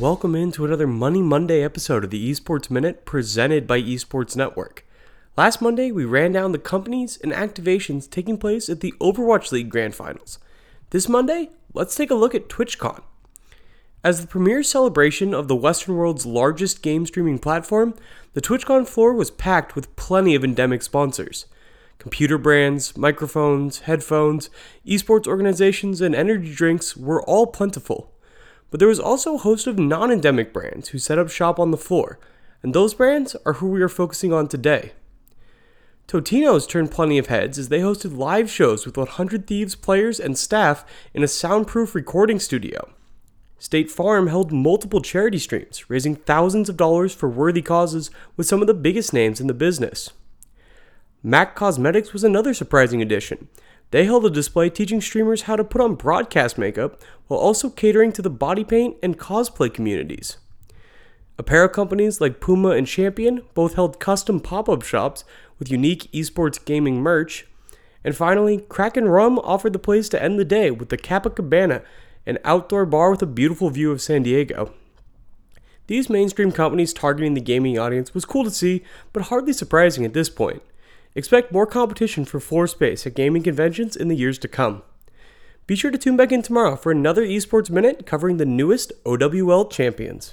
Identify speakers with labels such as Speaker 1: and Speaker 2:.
Speaker 1: welcome into another Money Monday episode of the Esports Minute presented by Esports Network. Last Monday, we ran down the companies and activations taking place at the Overwatch League Grand Finals. This Monday, let's take a look at TwitchCon. As the premier celebration of the Western world's largest game streaming platform, the TwitchCon floor was packed with plenty of endemic sponsors. Computer brands, microphones, headphones, esports organizations, and energy drinks were all plentiful. But there was also a host of non endemic brands who set up shop on the floor, and those brands are who we are focusing on today. Totino's turned plenty of heads as they hosted live shows with 100 Thieves players and staff in a soundproof recording studio. State Farm held multiple charity streams, raising thousands of dollars for worthy causes with some of the biggest names in the business. MAC Cosmetics was another surprising addition, they held a display teaching streamers how to put on broadcast makeup while also catering to the body paint and cosplay communities. Apparel companies like Puma and Champion both held custom pop up shops with unique esports gaming merch. And finally, Kraken Rum offered the place to end the day with the Kappa Cabana, an outdoor bar with a beautiful view of San Diego. These mainstream companies targeting the gaming audience was cool to see, but hardly surprising at this point. Expect more competition for floor space at gaming conventions in the years to come. Be sure to tune back in tomorrow for another Esports Minute covering the newest OWL champions.